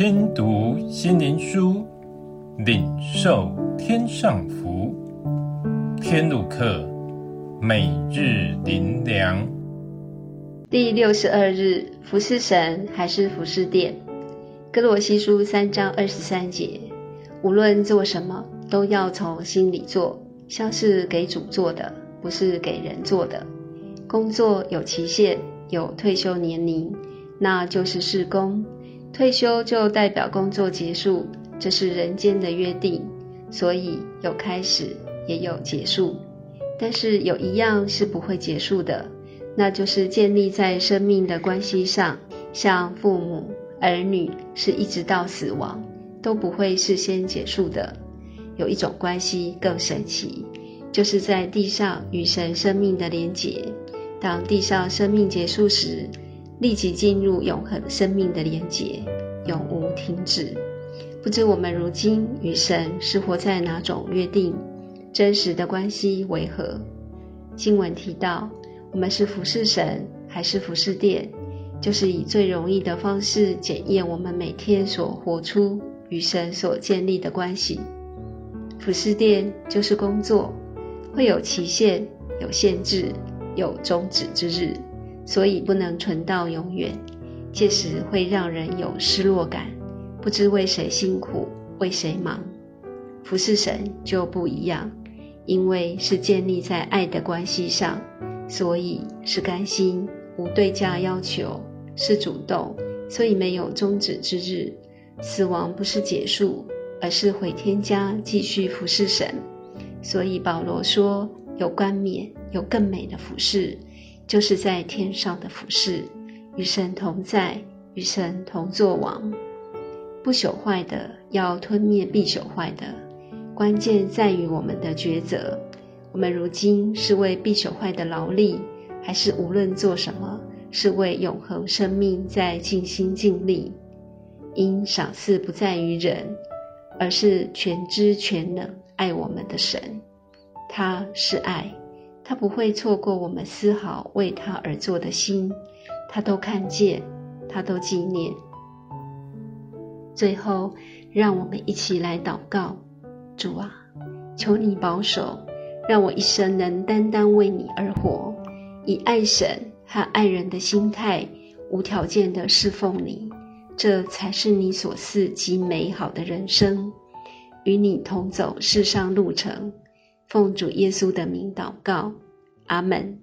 听读心灵书，领受天上福。天路客，每日灵粮。第六十二日，服事神还是服事殿？哥罗西书三章二十三节，无论做什么，都要从心里做，像是给主做的，不是给人做的。工作有期限，有退休年龄，那就是事工。退休就代表工作结束，这是人间的约定，所以有开始也有结束。但是有一样是不会结束的，那就是建立在生命的关系上，像父母、儿女，是一直到死亡都不会事先结束的。有一种关系更神奇，就是在地上与神生命的连结。当地上生命结束时，立即进入永恒生命的连结，永无停止。不知我们如今与神是活在哪种约定？真实的关系为何？经文提到，我们是服侍神还是服侍殿，就是以最容易的方式检验我们每天所活出与神所建立的关系。服侍殿就是工作，会有期限、有限制、有终止之日。所以不能存到永远，届时会让人有失落感，不知为谁辛苦，为谁忙。服侍神就不一样，因为是建立在爱的关系上，所以是甘心，无对价要求，是主动，所以没有终止之日。死亡不是结束，而是回天家继续服侍神。所以保罗说，有冠冕，有更美的服侍。就是在天上的服事，与神同在，与神同作王。不朽坏的要吞灭必朽坏的，关键在于我们的抉择。我们如今是为必朽坏的劳力，还是无论做什么，是为永恒生命在尽心尽力？因赏赐不在于人，而是全知全能爱我们的神，他是爱。他不会错过我们丝毫为他而做的心，他都看见，他都纪念。最后，让我们一起来祷告：主啊，求你保守，让我一生能单单为你而活，以爱神和爱人的心态，无条件的侍奉你，这才是你所赐极美好的人生。与你同走世上路程。奉主耶稣的名祷告，阿门。